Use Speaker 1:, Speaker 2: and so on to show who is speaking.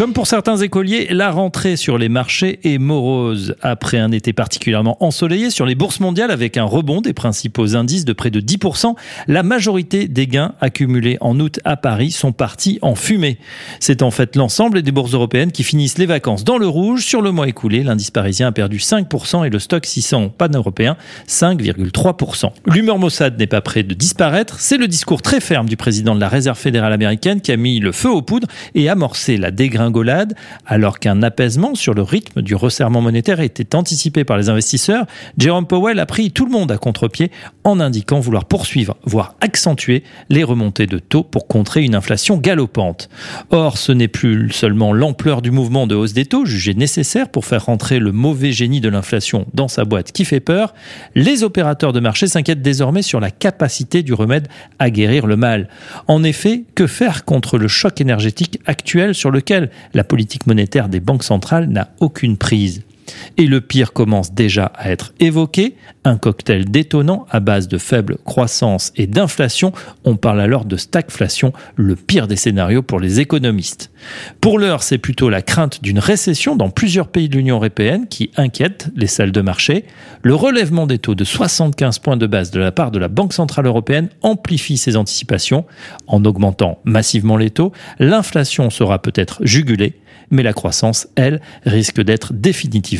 Speaker 1: Comme pour certains écoliers, la rentrée sur les marchés est morose. Après un été particulièrement ensoleillé sur les bourses mondiales avec un rebond des principaux indices de près de 10%, la majorité des gains accumulés en août à Paris sont partis en fumée. C'est en fait l'ensemble des bourses européennes qui finissent les vacances dans le rouge. Sur le mois écoulé, l'indice parisien a perdu 5% et le stock 600 pan-européen 5,3%. L'humeur maussade n'est pas près de disparaître. C'est le discours très ferme du président de la Réserve fédérale américaine qui a mis le feu aux poudres et amorcé la dégringolade alors qu'un apaisement sur le rythme du resserrement monétaire était anticipé par les investisseurs, Jerome Powell a pris tout le monde à contre-pied en indiquant vouloir poursuivre, voire accentuer les remontées de taux pour contrer une inflation galopante. Or, ce n'est plus seulement l'ampleur du mouvement de hausse des taux jugé nécessaire pour faire rentrer le mauvais génie de l'inflation dans sa boîte qui fait peur, les opérateurs de marché s'inquiètent désormais sur la capacité du remède à guérir le mal. En effet, que faire contre le choc énergétique actuel sur lequel la politique monétaire des banques centrales n'a aucune prise. Et le pire commence déjà à être évoqué, un cocktail détonnant à base de faible croissance et d'inflation. On parle alors de stagflation, le pire des scénarios pour les économistes. Pour l'heure, c'est plutôt la crainte d'une récession dans plusieurs pays de l'Union européenne qui inquiète les salles de marché. Le relèvement des taux de 75 points de base de la part de la Banque Centrale Européenne amplifie ces anticipations. En augmentant massivement les taux, l'inflation sera peut-être jugulée, mais la croissance, elle, risque d'être définitivement